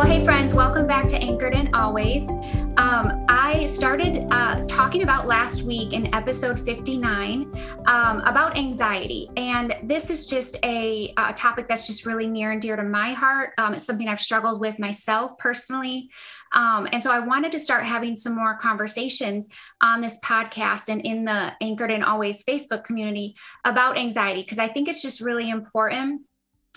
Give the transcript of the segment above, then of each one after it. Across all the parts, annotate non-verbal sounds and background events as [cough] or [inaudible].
Well, hey, friends, welcome back to Anchored in Always. Um, I started uh, talking about last week in episode 59 um, about anxiety. And this is just a, a, topic that's just really near and dear to my heart. Um, it's something I've struggled with myself personally. Um, and so I wanted to start having some more conversations on this podcast and in the Anchored in Always Facebook community about anxiety, because I think it's just really important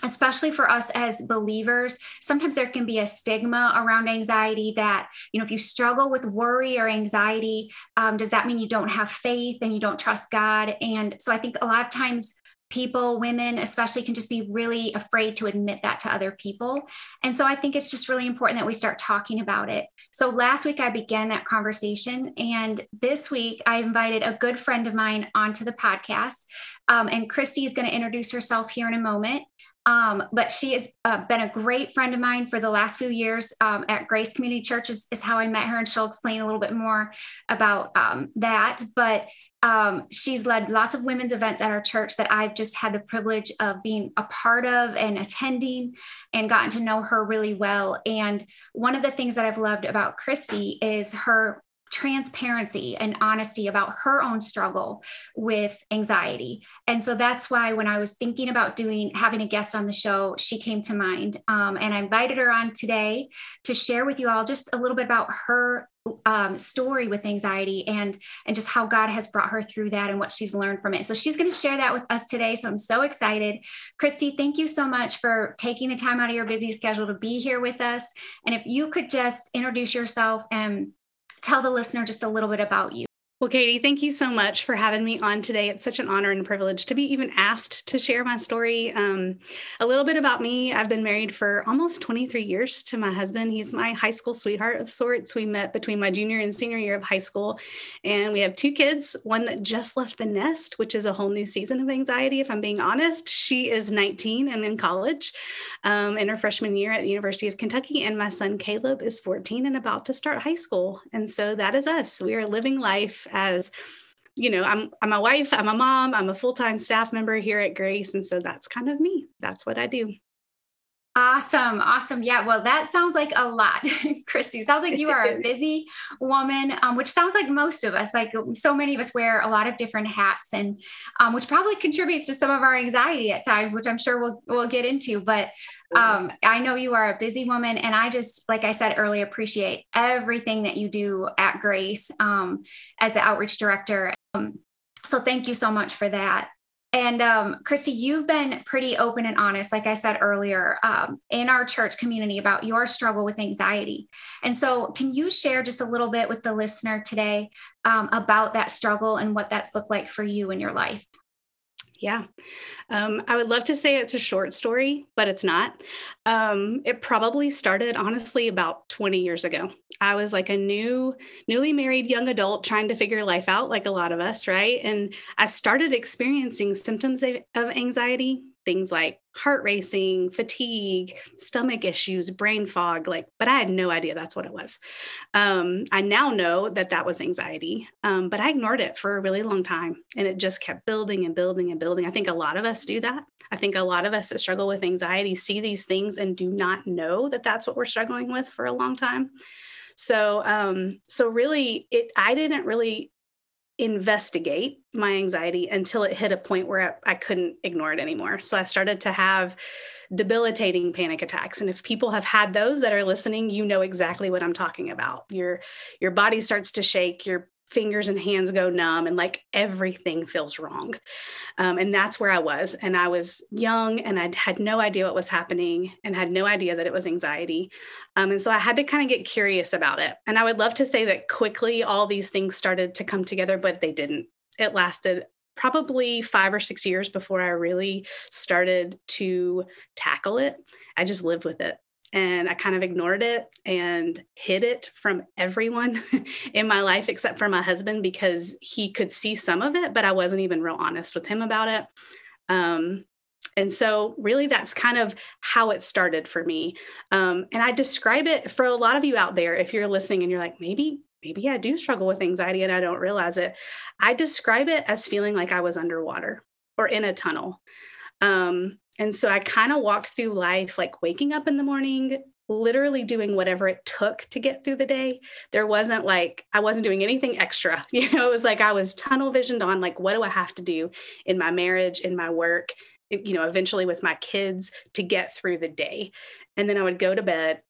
especially for us as believers sometimes there can be a stigma around anxiety that you know if you struggle with worry or anxiety um, does that mean you don't have faith and you don't trust god? And so i think a lot of times people women especially can just be really afraid to admit that to other people. And so i think it's just really important that we start talking about it. So last week i began that conversation and this week i invited a good friend of mine onto the podcast um, and christy is going to introduce herself here in a moment um, but she has uh, been a great friend of mine for the last few years um, at Grace Community Church, is, is, how I met her. And she'll explain a little bit more about um, that. But um, she's led lots of women's events at our church that I've just had the privilege of being a part of and attending and gotten to know her really well. And one of the things that I've loved about Christy is her transparency and honesty about her own struggle with anxiety. And so that's why when I was thinking about doing having a guest on the show, she came to mind. Um, and I invited her on today to share with you all just a little bit about her um, story with anxiety and and just how God has brought her through that and what she's learned from it. So she's going to share that with us today. So I'm so excited. Christy, thank you so much for taking the time out of your busy schedule to be here with us. And if you could just introduce yourself and tell the listener just a little bit about you. Well, Katie, thank you so much for having me on today. It's such an honor and privilege to be even asked to share my story. Um, a little bit about me I've been married for almost 23 years to my husband. He's my high school sweetheart of sorts. We met between my junior and senior year of high school, and we have two kids one that just left the nest, which is a whole new season of anxiety, if I'm being honest. She is 19 and in college um, in her freshman year at the University of Kentucky, and my son Caleb is 14 and about to start high school. And so that is us. We are living life as you know i'm i'm a wife i'm a mom i'm a full-time staff member here at grace. And so that's kind of me. That's what i do Awesome. Awesome. Yeah. Well, that sounds like a lot, [laughs] Christy. Sounds like you [laughs] are a busy woman, um, which sounds like most of us, like so many of us wear a lot of different hats and um, which probably contributes to some of our anxiety at times, which I'm sure we'll, we'll get into. But um, I know you are a busy woman. And I just, like I said earlier, appreciate everything that you do at Grace um, as the outreach director. Um, so thank you so much for that. And um, Christy, you've been pretty open and honest, like I said earlier, um, in our church community about your struggle with anxiety. And so, can you share just a little bit with the listener today um, about that struggle and what that's looked like for you in your life? Yeah. Um, I would love to say it's a short story, but it's not. Um, it probably started honestly about 20 years ago. I was like a new, newly married young adult trying to figure life out, like a lot of us, right? And I started experiencing symptoms of anxiety things like heart racing, fatigue, stomach issues, brain fog. Like, but I had no idea that's what it was. Um, I now know that that was anxiety, um, but I ignored it for a really long time, and it just kept building and building and building. I think a lot of us do that. I think a lot of us that struggle with anxiety see these things and do not know that that's what we're struggling with for a long time. So, um, so really, it I didn't really investigate my anxiety until it hit a point where I, I, couldn't ignore it anymore. So I started to have debilitating panic attacks. And if people have had those that are listening, you know exactly what I'm talking about. Your your body starts to shake, your fingers and hands go numb and like everything feels wrong. Um, and that's where I was. And I was young and I had no idea what was happening and had no idea that it was anxiety. Um, and so I had to kind of get curious about it. And I would love to say that quickly all these things started to come together, but they didn't. It lasted probably five or six years before I really started to tackle it. I just lived with it and I kind of ignored it and hid it from everyone [laughs] in my life except for my husband because he could see some of it, but I wasn't even real honest with him about it. Um, and so, really, that's kind of how it started for me. Um, and I describe it for a lot of you out there, if you're listening and you're like, maybe, maybe I do struggle with anxiety and I don't realize it. I describe it as feeling like I was underwater or in a tunnel. Um, and so I kind of walked through life like waking up in the morning, literally doing whatever it took to get through the day. There wasn't like, I wasn't doing anything extra. [laughs] You know, it was like I was tunnel visioned on like, what do I have to do in my marriage, in my work, you know, eventually with my kids to get through the day. And then I would go to bed,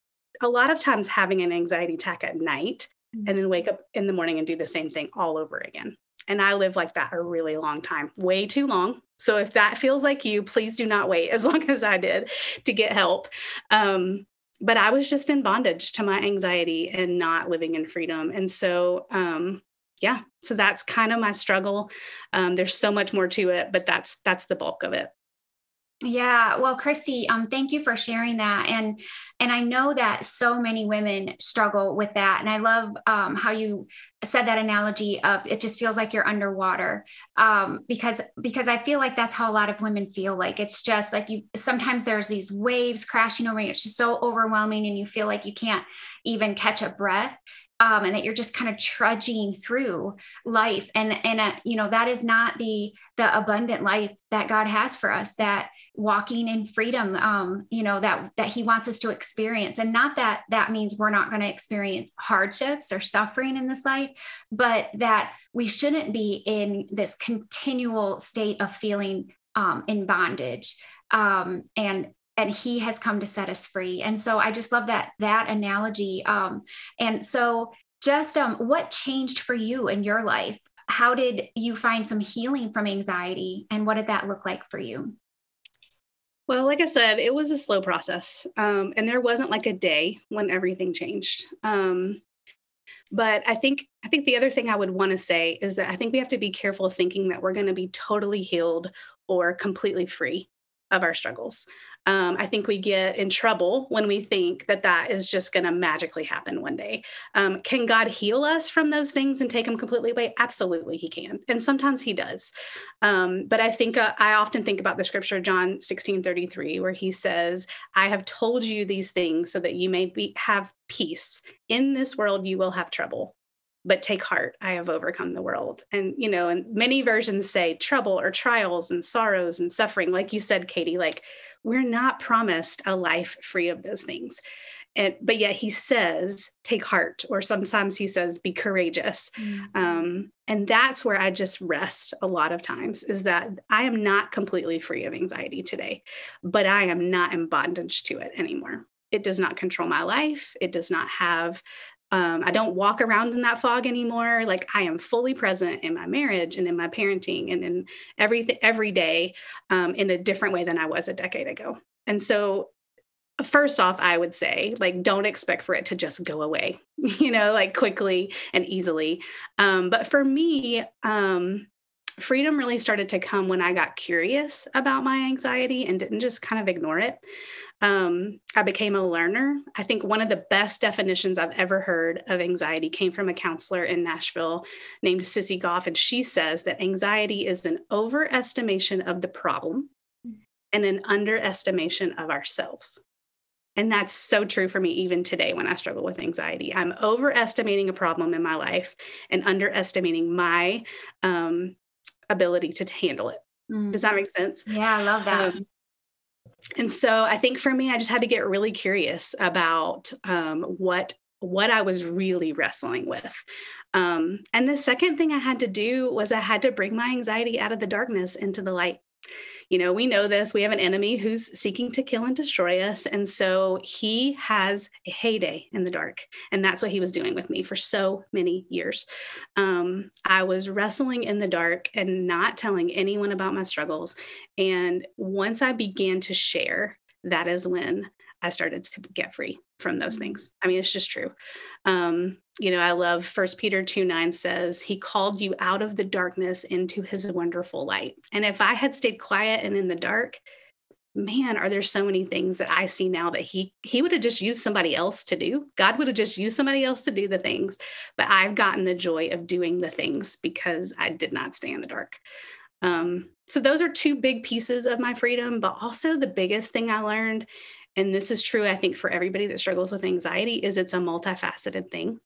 a lot of times having an anxiety attack at night, mm-hmm. and then wake up in the morning and do the same thing all over again. And I lived like that a really long time, way too long. So if that feels like you, please do not wait [laughs] as long as I did to get help. Um, but I was just in bondage to my anxiety and not living in freedom. And so, um, yeah, so that's kind of my struggle. Um, there's so much more to it, but that's that's the bulk of it. Yeah, well, Christy, um, thank you for sharing that, and and I know that so many women struggle with that, and I love um, how you said that analogy of it just feels like you're underwater, um, because because I feel like that's how a lot of women feel like. It's just like you sometimes there's these waves crashing over you, it's just so overwhelming, and you feel like you can't even catch a breath, um, and that you're just kind of trudging through life. And and uh, you know that is not the the abundant life that god has for us that walking in freedom um, you know that that he wants us to experience. And not that that means we're not going to experience hardships or suffering in this life but that we shouldn't be in this continual state of feeling um, in bondage. Um, and and he has come to set us free. And so i just love that that analogy. Um, and so just um, what changed for you in your life? How did you find some healing from anxiety and what did that look like for you? Well like i said it was a slow process. Um, and there wasn't like a day when everything changed. Um, but i think i think the other thing i would want to say is that i think we have to be careful thinking that we're going to be totally healed or completely free of our struggles um, I think we get in trouble when we think that that is just going to magically happen one day. Um, can God heal us from those things and take them completely away? Absolutely, He can. And sometimes He does. Um, but I think uh, I often think about the scripture, John 16 33, where He says, I have told you these things so that you may be, have peace. In this world, you will have trouble but take heart i have overcome the world and you know and many versions say trouble or trials and sorrows and suffering like you said katie like we're not promised a life free of those things. And, but yet he says, take heart, or sometimes he says, be courageous. Mm-hmm. Um, and that's where I just rest a lot of times is that I am not completely free of anxiety today, but I am not in bondage to it anymore. It does not control my life. It does not have um, I don't walk around in that fog anymore. Like I am fully present in my marriage and in my parenting and in everything every day um, in a different way than I was a decade ago. And so, first off, I would say, like, don't expect for it to just go away, [laughs] you know, like quickly and easily. Um, but for me, um, freedom really started to come when I got curious about my anxiety and didn't just kind of ignore it. Um, I became a learner. I think one of the best definitions I've ever heard of anxiety came from a counselor in Nashville named Sissy Goff. And she says that anxiety is an overestimation of the problem and an underestimation of ourselves. And that's so true for me even today when I struggle with anxiety. I'm overestimating a problem in my life and underestimating my um, ability to handle it. Mm. Does that make sense? Yeah, I love that. Um, and so I think for me, I just had to get really curious about um, what what I was really wrestling with. Um, and the second thing I had to do was I had to bring my anxiety out of the darkness into the light you know, we know this. We have an enemy who's seeking to kill and destroy us. And so he has a heyday in the dark. And that's what he was doing with me for so many years. Um, I was wrestling in the dark and not telling anyone about my struggles. And once I began to share, that is when I started to get free from those mm. things. I mean, it's just true. Um, you know, I love First Peter 2 9 says, He called you out of the darkness into his wonderful light. And if I had stayed quiet and in the dark, man, are there so many things that I see now that he he would have just used somebody else to do. God would have just used somebody else to do the things. But I've gotten the joy of doing the things because I did not stay in the dark. Um, so those are two big pieces of my freedom, but also the biggest thing I learned and this is true i think for everybody that struggles with anxiety is it's a multifaceted thing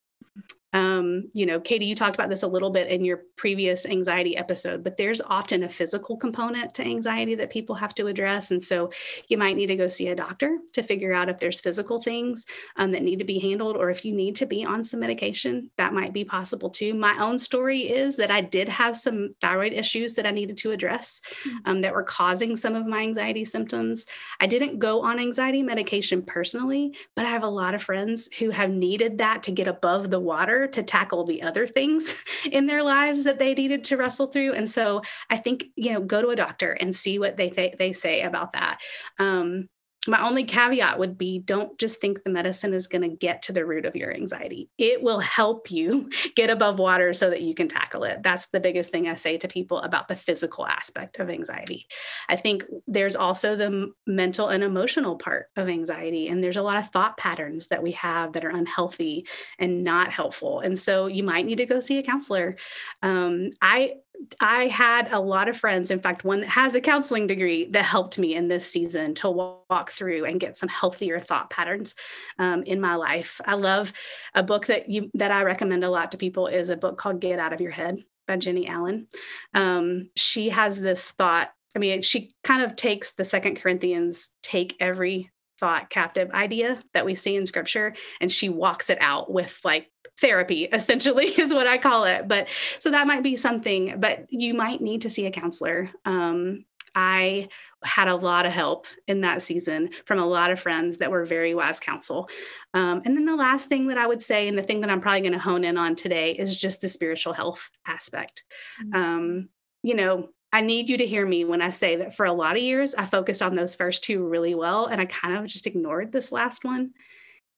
um, you know, Katie, you talked about this a little bit in your previous anxiety episode, but there's often a physical component to anxiety that people have to address. And so you might need to go see a doctor to figure out if there's physical things um, that need to be handled, or if you need to be on some medication, that might be possible too. My own story is that I did have some thyroid issues that I needed to address hmm. um, that were causing some of my anxiety symptoms. I didn't go on anxiety medication personally, but I have a lot of friends who have needed that to get above the water to tackle the other things [laughs] in their lives that they needed to wrestle through. And so I think, you know, go to a doctor and see what they th- they say about that. Um, my only caveat would be don't just think the medicine is going to get to the root of your anxiety. It will help you [laughs] get above water so that you can tackle it. That's the biggest thing I say to people about the physical aspect of anxiety. I think there's also the mental and emotional part of anxiety, and there's a lot of thought patterns that we have that are unhealthy and not helpful. And so you might need to go see a counselor. Um, I I had a lot of friends, in fact, one that has a counseling degree that helped me in this season to walk through and get some healthier thought patterns um, in my life. I love a book that you that I recommend a lot to people is a book called Get Out of Your Head by Jennie Allen. Um, she has this thought. I mean, she kind of takes the Second Corinthians, take every thought captive idea that we see in scripture and she walks it out with like therapy [laughs] essentially is what i call it. But so that might be something but you might need to see a counselor. Um, i had a lot of help in that season from a lot of friends that were very wise counsel. Um, and then the last thing that i would say and the thing that i'm probably going to hone in on today is just the spiritual health aspect. Mm-hmm. um, you know I need you to hear me when I say that for a lot of years, I focused on those first two really well. And I kind of just ignored this last one.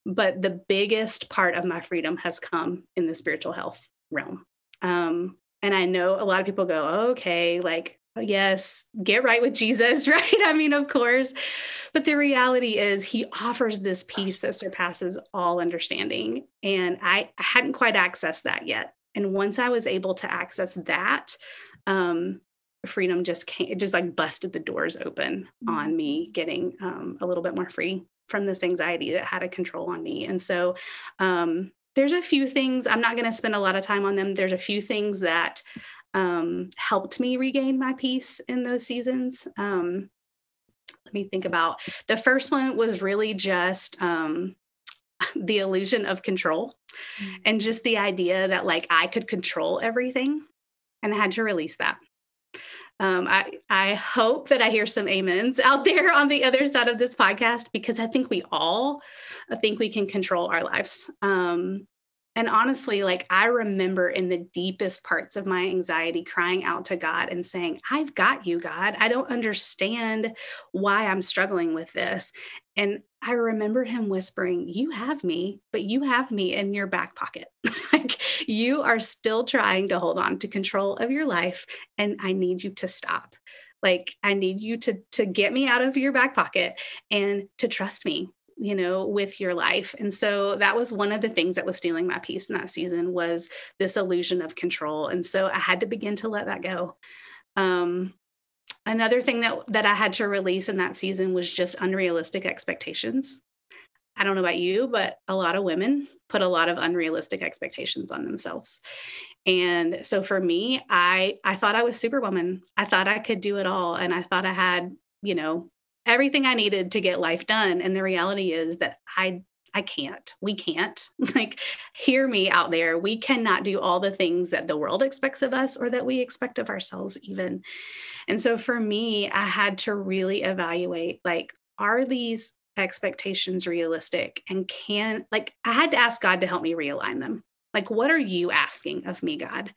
But the biggest part of my freedom has come in the spiritual health realm. Um, and I know a lot of people go, okay, like, yes, get right with Jesus, [laughs] right? I mean, of course. But the reality is, he offers this peace that surpasses all understanding. And I, hadn't quite accessed that yet. And once I was able to access that, um, freedom just came it just like busted the doors open mm-hmm. on me getting um, a little bit more free from this anxiety that had a control on me and so um, there's a few things i'm not going to spend a lot of time on them there's a few things that um, helped me regain my peace in those seasons um, let me think about the first one was really just um, [laughs] the illusion of control mm-hmm. and just the idea that like i could control everything and i had to release that um, I, I hope that I hear some amens [laughs] out there on the other side of this podcast because I think we all I think we can control our lives. Um, and honestly, like I remember in the deepest parts of my anxiety crying out to God and saying, I've got you, God. I don't understand why I'm struggling with this. And I remember him whispering, You have me, but you have me in your back pocket. [laughs] like you are still trying to hold on to control of your life. And I need you to stop. Like I need you to to get me out of your back pocket and to trust me you know with your life and so that was one of the things that was stealing my peace in that season was this illusion of control and so i had to begin to let that go um, another thing that that i had to release in that season was just unrealistic expectations. I don't know about you but a lot of women put a lot of unrealistic expectations on themselves. And so for me i i thought i was superwoman. I thought i could do it all and i thought i had you know everything I needed to get life done. And the reality is that I I can't. We can't. [laughs] Like, hear me out there. We cannot do all the things that the world expects of us or that we expect of ourselves, even. And so for me, I had to really evaluate like, are these expectations realistic? And can, like, I had to ask God to help me realign them. Like, what are you asking of me, God?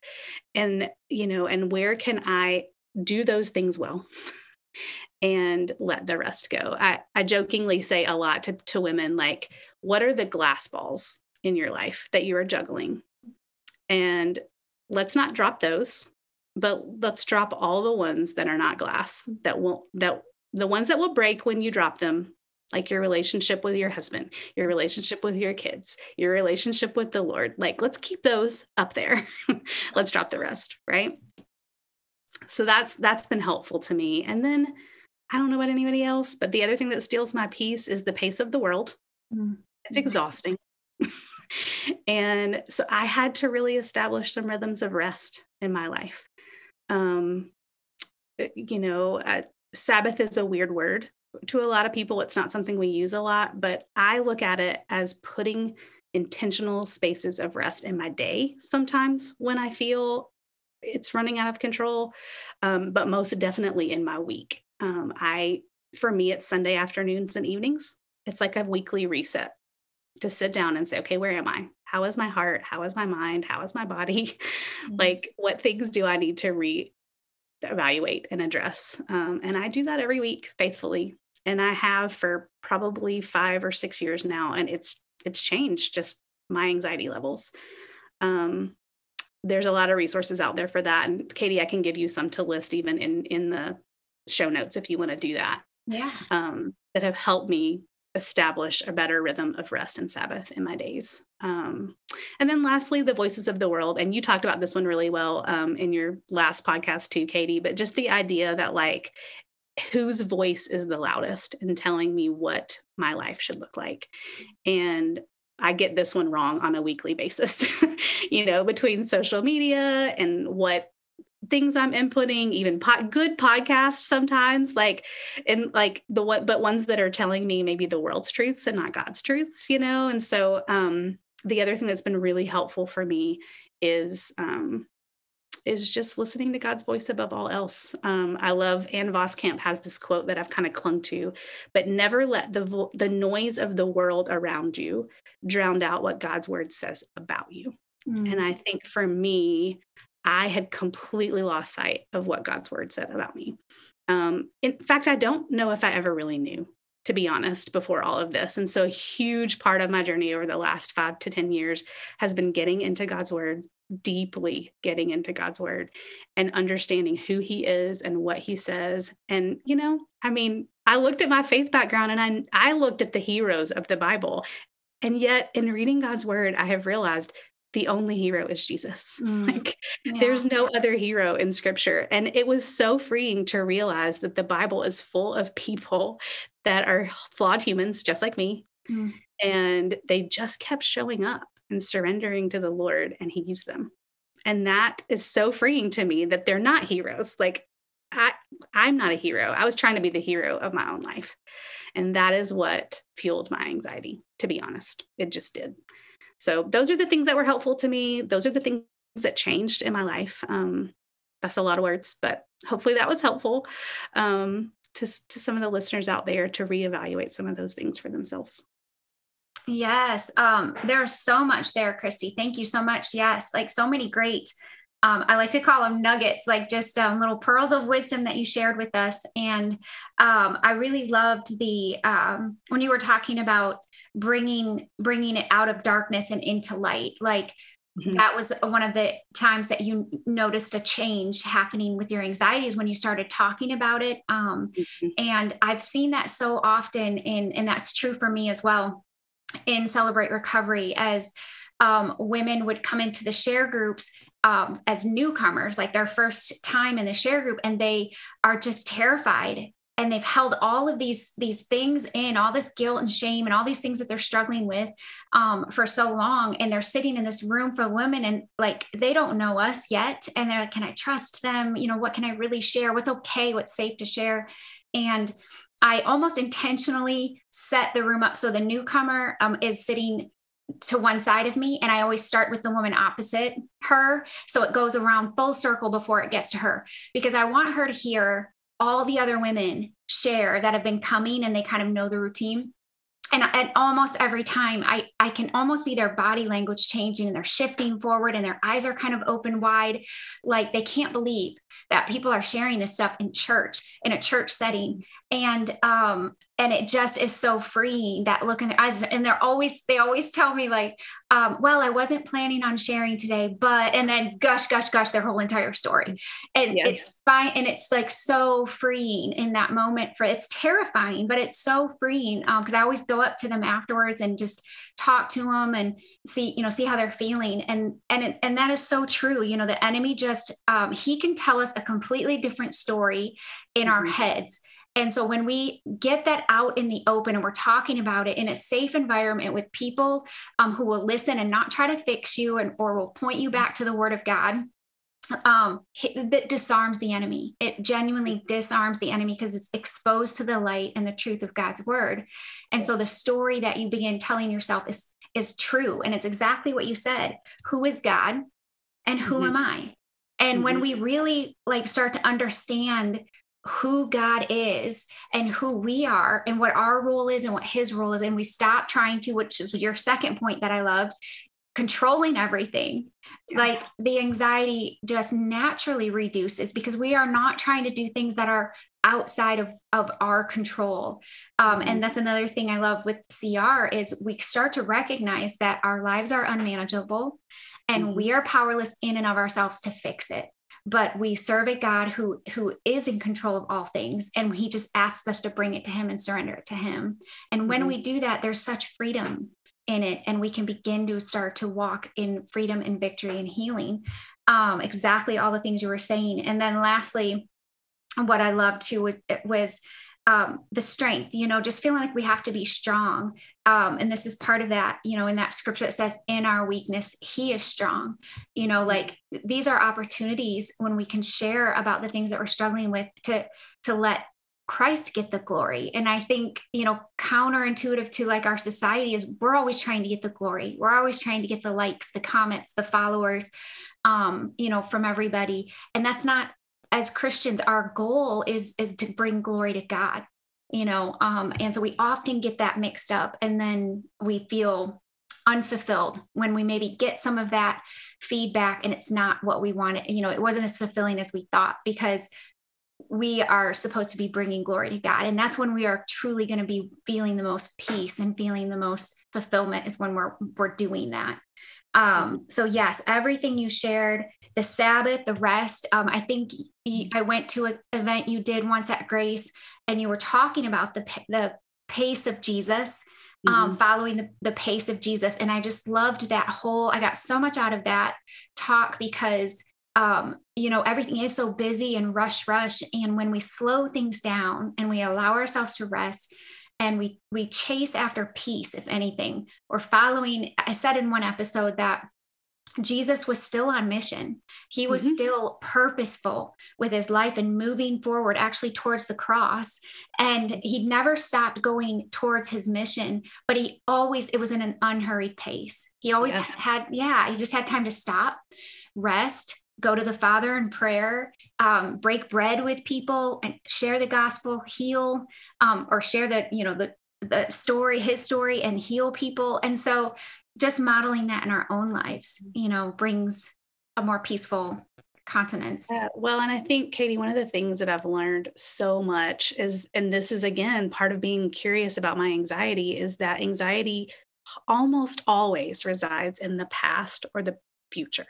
And, you know, and where can I do those things well? [laughs] and let the rest go. I, I jokingly say a lot to, to women like, what are the glass balls in your life that you are juggling? And let's not drop those, but let's drop all the ones that are not glass that won't, that the ones that will break when you drop them, like your relationship with your husband, your relationship with your kids, your relationship with the Lord. Like, let's keep those up there. [laughs] let's drop the rest, right? So that's that's been helpful to me. And then I don't know about anybody else, but the other thing that steals my peace is the pace of the world. Mm-hmm. It's exhausting. [laughs] and so I had to really establish some rhythms of rest in my life. Um, eh, you know, uh, Sabbath is a weird word to a lot of people. It's not something we use a lot, but I look at it as putting intentional spaces of rest in my day sometimes when I feel it's running out of control, um, but most definitely in my week. Um, I, for me, it's Sunday afternoons and evenings. It's like a weekly reset to sit down and say, okay, where am I? How is my heart? How is my mind? How is my body? [laughs] Mm-hmm. like, what things do I need to re evaluate and address? Um, and I do that every week faithfully. And I have for probably five or six years now. And it's, it's changed just my anxiety levels. Um, there's a lot of resources out there for that. And Katie, I can give you some to list even in, in the show notes if you want to do that. Yeah. Um, that have helped me establish a better rhythm of rest and Sabbath in my days. Um, and then lastly, the voices of the world. And you talked about this one really well um, in your last podcast too, Katie, but just the idea that like whose voice is the loudest in telling me what my life should look like. And I get this one wrong on a weekly basis, [laughs] you know, between social media and what things I'm inputting, even po- good podcasts sometimes, like and like the what, but ones that are telling me maybe the world's truths and not God's truths, you know. And so um, the other thing that's been really helpful for me is um, is just listening to God's voice above all else. Um, I love Ann Voskamp has this quote that I've kind of clung to, but never let the vo- the noise of the world around you drown out what God's word says about you. Mm. And I think for me, I had completely lost sight of what God's word said about me. Um, in fact, I don't know if I ever really knew, to be honest, before all of this. And so, a huge part of my journey over the last five to 10 years has been getting into God's word, deeply getting into God's word and understanding who He is and what He says. And, you know, I mean, I looked at my faith background and I, I looked at the heroes of the Bible. And yet, in reading God's word, I have realized the only hero is Jesus. [laughs] Mm. Like yeah. there's no other hero in scripture. And it was so freeing to realize that the Bible is full of people that are flawed humans just like me. Mm. And they just kept showing up and surrendering to the Lord and he used them. And that is so freeing to me that they're not heroes. Like I I'm not a hero. I was trying to be the hero of my own life. And that is what fueled my anxiety, to be honest. It just did. So those are the things that were helpful to me. Those are the things that changed in my life. Um, that's a lot of words, but hopefully that was helpful um, to, to some of the listeners out there to reevaluate some of those things for themselves. Yes, um, there's so much there, Christy. Thank you so much. Yes, like so many great. Um, I like to call them nuggets, like just um, little pearls of wisdom that you shared with us. And um, I really loved the um, when you were talking about bringing bringing it out of darkness and into light like mm-hmm. that was one of the times that you noticed a change happening with your anxieties when you started talking about it um, mm-hmm. and i've seen that so often in and that's true for me as well in celebrate recovery as um, women would come into the share groups um, as newcomers, like their first time in the share group, and they are just terrified. And they've held all of these these things in all this guilt and shame and all these things that they're struggling with um, for so long. And they're sitting in this room for women and like they don't know us yet. And they're like can i trust them? You know what can i really share? What's okay? What's safe to share? And I almost intentionally set the room up so the newcomer um, is sitting to one side of me and i always start with the woman opposite her so it goes around full circle before it gets to her because i want her to hear all the other women share that have been coming and they kind of know the routine. And, and almost every time I, I can almost see their body language changing and they're shifting forward and their eyes are kind of open wide. Like they can't believe that people are sharing this stuff in church in a church setting. And um and it just is so freeing that look in their eyes and they're always they always tell me like um, well i wasn't planning on sharing today but and then gush gush gush their whole entire story and yes. it's fine and it's like so freeing in that moment for it's terrifying but it's so freeing because um, i always go up to them afterwards and just talk to them and see you know see how they're feeling and and it, and that is so true you know the enemy just um, he can tell us a completely different story in mm-hmm. our heads and so when we get that out in the open and we're talking about it in a safe environment with people um, who will listen and not try to fix you and or will point you back to the word of God, um, that disarms the enemy. It genuinely disarms the enemy because it's exposed to the light and the truth of God's word. And yes. so the story that you begin telling yourself is is true and it's exactly what you said. Who is God and who mm-hmm. am I? And mm-hmm. when we really like start to understand who God is and who we are and what our role is and what his role is. And we stop trying to, which is your second point that I love, controlling everything. Yeah. Like the anxiety just naturally reduces because we are not trying to do things that are outside of, of our control. Um, mm-hmm. And that's another thing I love with CR is we start to recognize that our lives are unmanageable and mm-hmm. we are powerless in and of ourselves to fix it but we serve a God who who is in control of all things and he just asks us to bring it to him and surrender it to him. And when mm-hmm. we do that there's such freedom in it and we can begin to start to walk in freedom and victory and healing. Um, exactly all the things you were saying. And then lastly, what I loved too was um, the strength, you know, just feeling like we have to be strong. Um, and this is part of that, you know, in that scripture that says, in our weakness, he is strong. You know, like these are opportunities when we can share about the things that we're struggling with to to let Christ get the glory. And I think, you know, counterintuitive to like our society is we're always trying to get the glory. We're always trying to get the likes, the comments, the followers, um, you know, from everybody. And that's not as Christians, our goal is is to bring glory to God, you know. Um, and so we often get that mixed up, and then we feel unfulfilled when we maybe get some of that feedback and it's not what we wanted. You know, it wasn't as fulfilling as we thought because we are supposed to be bringing glory to God. And that's when we are truly going to be feeling the most peace and feeling the most fulfillment is when we're we're doing that. Um, so yes, everything you shared, the Sabbath, the rest. Um, I think you, I went to an event you did once at Grace, and you were talking about the the pace of Jesus, um, mm-hmm. following the, the pace of Jesus, and I just loved that whole. I got so much out of that talk because um, you know everything is so busy and rush, rush, and when we slow things down and we allow ourselves to rest and we we chase after peace if anything or following i said in one episode that Jesus was still on mission. He was mm-hmm. still purposeful with his life and moving forward, actually towards the cross. And he never stopped going towards his mission, but he always, it was in an unhurried pace. He always yeah. had, yeah, he just had time to stop, rest, go to the Father in prayer, um, break bread with people, and share the gospel, heal, um, or share the you know the the story, his story, and heal people. And so, just modeling that in our own lives, you know, brings a more peaceful continence. Uh, well, and I think, Katie, one of the things that I've learned so much is, and this is again part of being curious about my anxiety, is that anxiety almost always resides in the past or the future.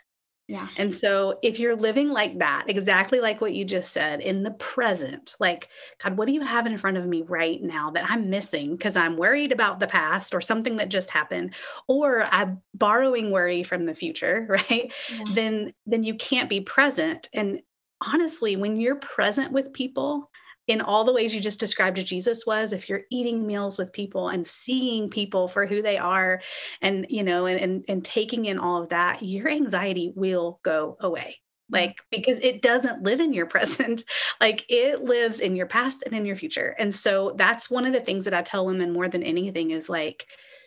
Yeah. And so if you're living like that, exactly like what you just said, in the present, like, God, what do you have in front of me right now that I'm missing because I'm worried about the past or something that just happened, or I'm borrowing worry from the future, [laughs] right? Yeah. Then then you can't be present. And honestly, when you're present with people, in all the ways you just described Jesus was if you're eating meals with people and seeing people for who they are and you know and, and and taking in all of that your anxiety will go away. Mm-hmm. Like because it doesn't live in your [laughs] present. Like it lives in your past and in your future. And so that's one of the things that i tell women more than anything is like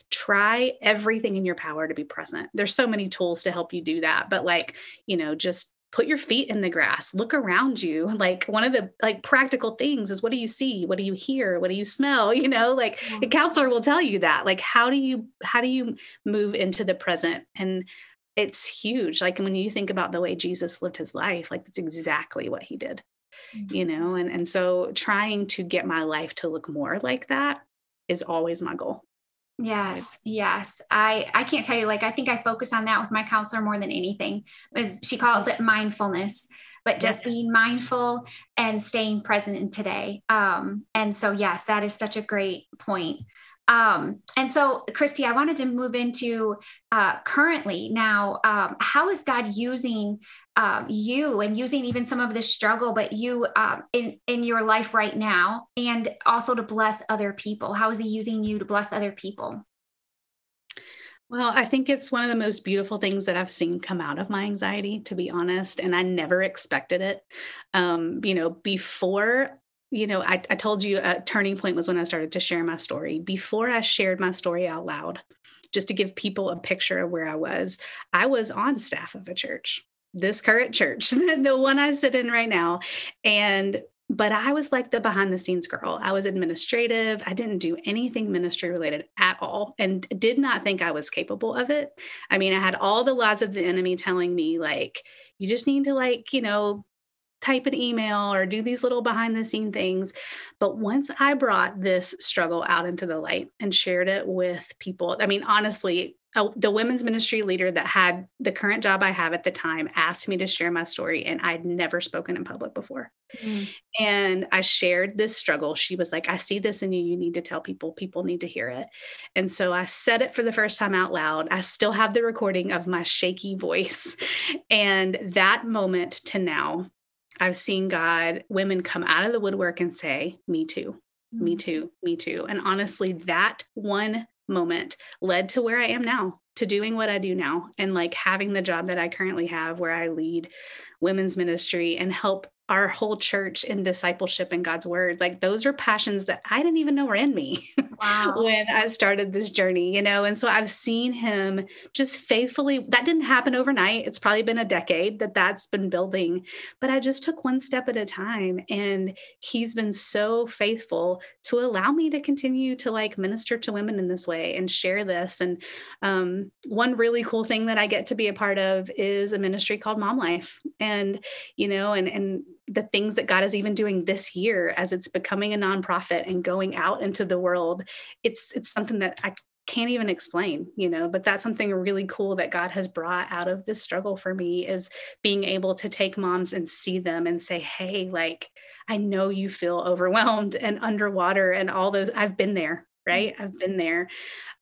try everything in your power to be present. There's so many tools to help you do that but like you know just put your feet in the grass look around you [laughs] like one of the like practical things is what do you see? What do you hear? What do you smell? [laughs] You know like a counselor will tell you that like how do you how do you move into the present? And it's huge like when you think about the way jesus lived his life like that's exactly what he did mm-hmm. you know and and so trying to get my life to look more like that is always my goal Yes, yes. I I can't tell you like I think I focus on that with my counselor more than anything. Is she calls it mindfulness, but just yes. being mindful and staying present in today. Um and so yes, that is such a great point. Um, and so, Christy, I wanted to move into uh, currently now. Um, how is God using um, you and using even some of this struggle, but you um, in in your life right now, and also to bless other people? How is He using you to bless other people? Well, I think it's one of the most beautiful things that I've seen come out of my anxiety, to be honest. And I never expected it. Um, you know, before you know, I, I told you a turning point was when I started to share my story. Before I shared my story out loud, just to give people a picture of where I was, I was on staff of a church, this current church, [laughs] the one I sit in right now. And but I was like the behind the scenes girl. I was administrative. I didn't do anything ministry related at all and did not think I was capable of it. I mean, I had all the laws of the enemy telling me, like, you just need to, like, you know, type an email or do these little behind the scene things. But once I brought this struggle out into the light and shared it with people, I mean, honestly, uh, the women's ministry leader that had the current job I have at the time asked me to share my story, and I'd never spoken in public before. Mm. And I shared this struggle. She was like, I see this in you. You need to tell people, people need to hear it. And so I said it for the first time out loud. I still have the recording of my shaky voice. [laughs] And that moment to now, I've seen God, women come out of the woodwork and say, Me too, mm-hmm. me too, me too. And honestly, that one moment led to where I am now, to doing what I do now, and like having the job that I currently have where I lead women's ministry and help our whole church in discipleship and God's word. Like those are passions that I didn't even know were in me [laughs] wow. when I started this journey, you know? And so I've seen him just faithfully, that didn't happen overnight. It's probably been a decade that that's been building, but I just took one step at a time. And he's been so faithful to allow me to continue to like minister to women in this way and share this. And um, one really cool thing that I get to be a part of is a ministry called Mom Life. And, you know, and, and, the things that God is even doing this year as it's becoming a nonprofit and going out into the world, it's it's something that I can't even explain, you know, but that's something really cool that God has brought out of this struggle for me is being able to take moms and see them and say, "Hey, like I know you feel overwhelmed and underwater and all those I've been there, right? I've been there."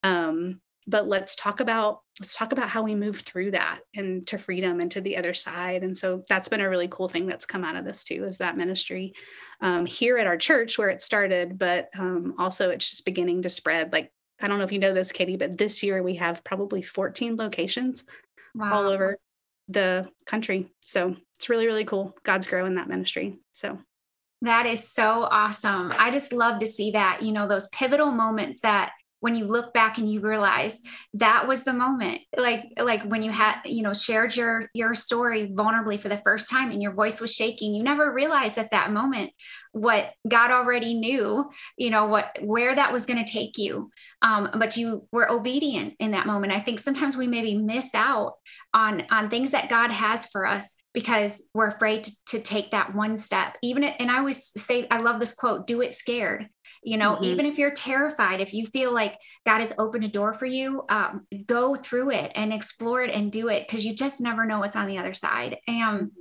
Um but let's talk about let's talk about how we move through that and to freedom and to the other side. And so that's been a really cool thing that's come out of this too is that ministry um, here at our church where it started but um, also it's just beginning to spread. Like i don't know if you know this katie but this year we have probably 14 locations wow. all over the country. So it's really really cool. God's growing that ministry. So. That is so awesome. I just love to see that, you know, those pivotal moments that when you look back and you realize that was the moment like like when you had you know shared your your story vulnerably for the first time and your voice was shaking you never realized at that moment what god already knew you know what where that was going to take you. Um, but you were obedient in that moment. I think sometimes we maybe miss out on on things that god has for us because we're afraid to, to take that one step. Even and i always say i love this quote do it scared. You know mm-hmm. even if you're terrified if you feel like god has opened a door for you um, go through it and explore it and do it because you just never know what's on the other side. And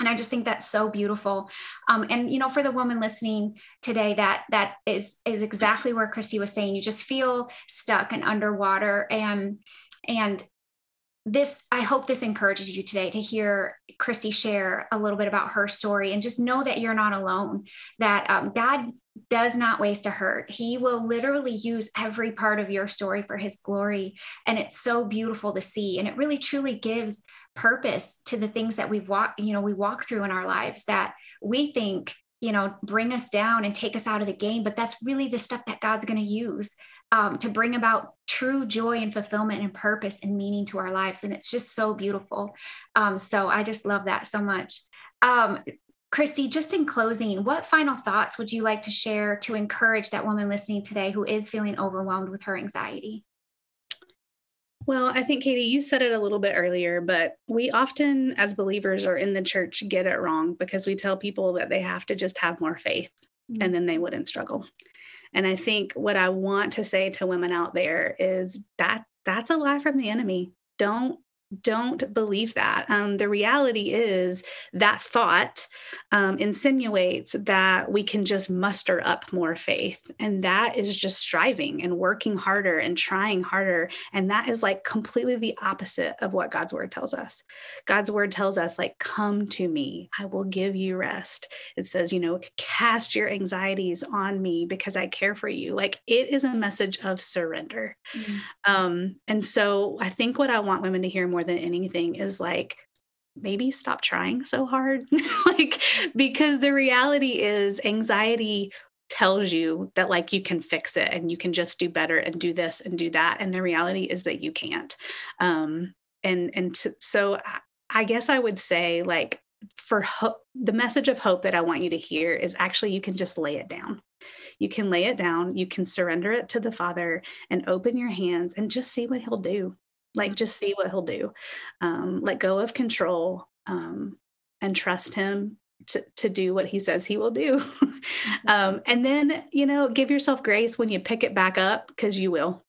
and i just think that's so beautiful. Um, and you know for the woman listening today that that is is exactly where christy was saying you just feel stuck and underwater. And and this i hope this encourages you today to hear christy share a little bit about her story and just know that you're not alone that um, god does not waste a hurt. He will literally use every part of your story for his glory. And it's so beautiful to see. And it really truly gives purpose to the things that we've walked, you know, we walk through in our lives that we think, you know, bring us down and take us out of the game. But that's really the stuff that God's going to use um, to bring about true joy and fulfillment and purpose and meaning to our lives. And it's just so beautiful. Um, so I just love that so much. Um, Christy, just in closing, what final thoughts would you like to share to encourage that woman listening today who is feeling overwhelmed with her anxiety? Well, I think, Katie, you said it a little bit earlier, but we often, as believers or in the church, get it wrong because we tell people that they have to just have more faith mm-hmm. and then they wouldn't struggle. And I think what I want to say to women out there is that that's a lie from the enemy. Don't don't believe that. Um, the reality is that thought um, insinuates that we can just muster up more faith. And that is just striving and working harder and trying harder. And that is like completely the opposite of what God's word tells us. God's word tells us, like, come to me, I will give you rest. It says, you know, cast your anxieties on me because I care for you. Like, it is a message of surrender. Mm-hmm. Um, and so I think what I want women to hear more than anything is like maybe stop trying so hard. [laughs] Like because the reality is anxiety tells you that like you can fix it and you can just do better and do this and do that and the reality is that you can't. Um and and to, so I guess I would say like for hope the message of hope that I want you to hear is actually you can just lay it down. You can lay it down, you can surrender it to the Father and open your hands and just see what he'll do like just see what he'll do. Um, let go of control um, and trust him to, to do what he says he will do. [laughs] Mm-hmm. um, and then you know give yourself grace when you pick it back up because you will.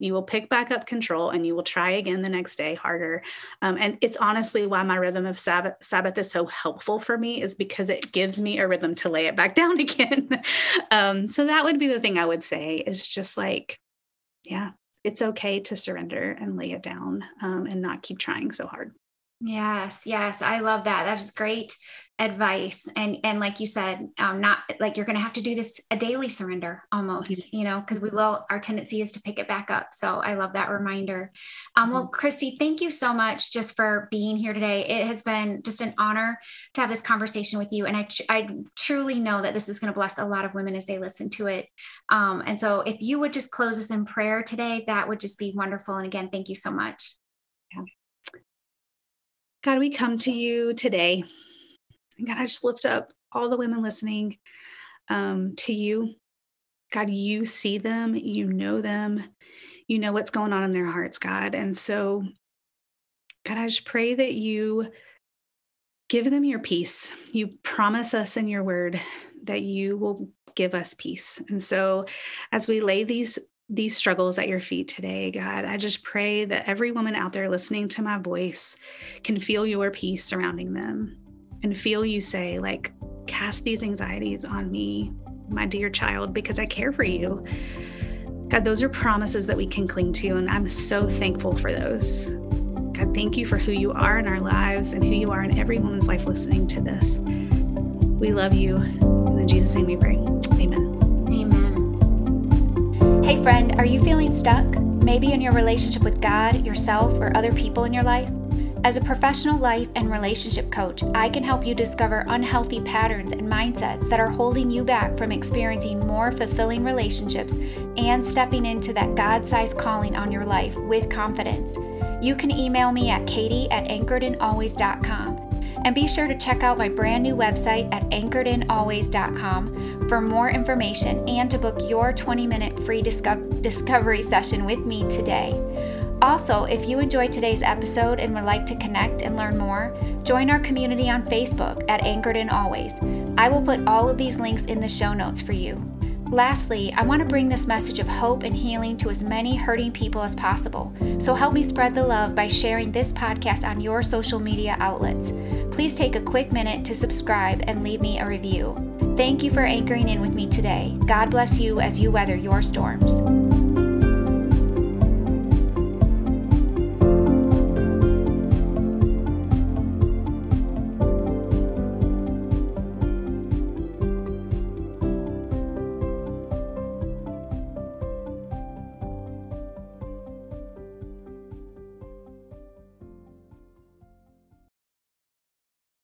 You will pick back up control and you will try again the next day harder. Um, and it's honestly why my rhythm of sabbath, sabbath is so helpful for me is because it gives me a rhythm to lay it back [laughs] down again. Um, so that would be the thing i would say is just like yeah it's okay to surrender and lay it down um, and not keep trying so hard. Yes, yes, I love that. That is great advice. And and like you said, um, not like you're going to have to do this a daily surrender almost, mm-hmm. you know, because we will. Our tendency is to pick it back up. So I love that reminder. Um, well, mm-hmm. Christy, thank you so much just for being here today. It has been just an honor to have this conversation with you, and I I truly know that this is going to bless a lot of women as they listen to it. Um, and so if you would just close us in prayer today, that would just be wonderful. And again, thank you so much. Yeah. God, we come to you today. God, I just lift up all the women listening um, to you. God, you see them, you know them, you know what's going on in their hearts, God. And so, God, I just pray that you give them your peace. You promise us in your word that you will give us peace. And so, as we lay these these struggles at your feet today, God. I just pray that every woman out there listening to my voice can feel your peace surrounding them and feel you say, like, cast these anxieties on me, my dear child, because I care for you. God, those are promises that we can cling to, and I'm so thankful for those. God, thank you for who you are in our lives and who you are in every woman's life listening to this. We love you. In Jesus' name we pray. Amen. Amen. Hey, friend, are you feeling stuck? Maybe in your relationship with God, yourself, or other people in your life? As a professional life and relationship coach, I can help you discover unhealthy patterns and mindsets that are holding you back from experiencing more fulfilling relationships and stepping into that God sized calling on your life with confidence. You can email me at katie at anchoredinalways.com. And be sure to check out my brand new website at anchoredinalways.com for more information and to book your 20 minute free discovery session with me today. Also, if you enjoyed today's episode and would like to connect and learn more, join our community on Facebook at Anchored in Always. I will put all of these links in the show notes for you. Lastly, I want to bring this message of hope and healing to as many hurting people as possible. So help me spread the love by sharing this podcast on your social media outlets. Please take a quick minute to subscribe and leave me a review. Thank you for anchoring in with me today. God bless you as you weather your storms.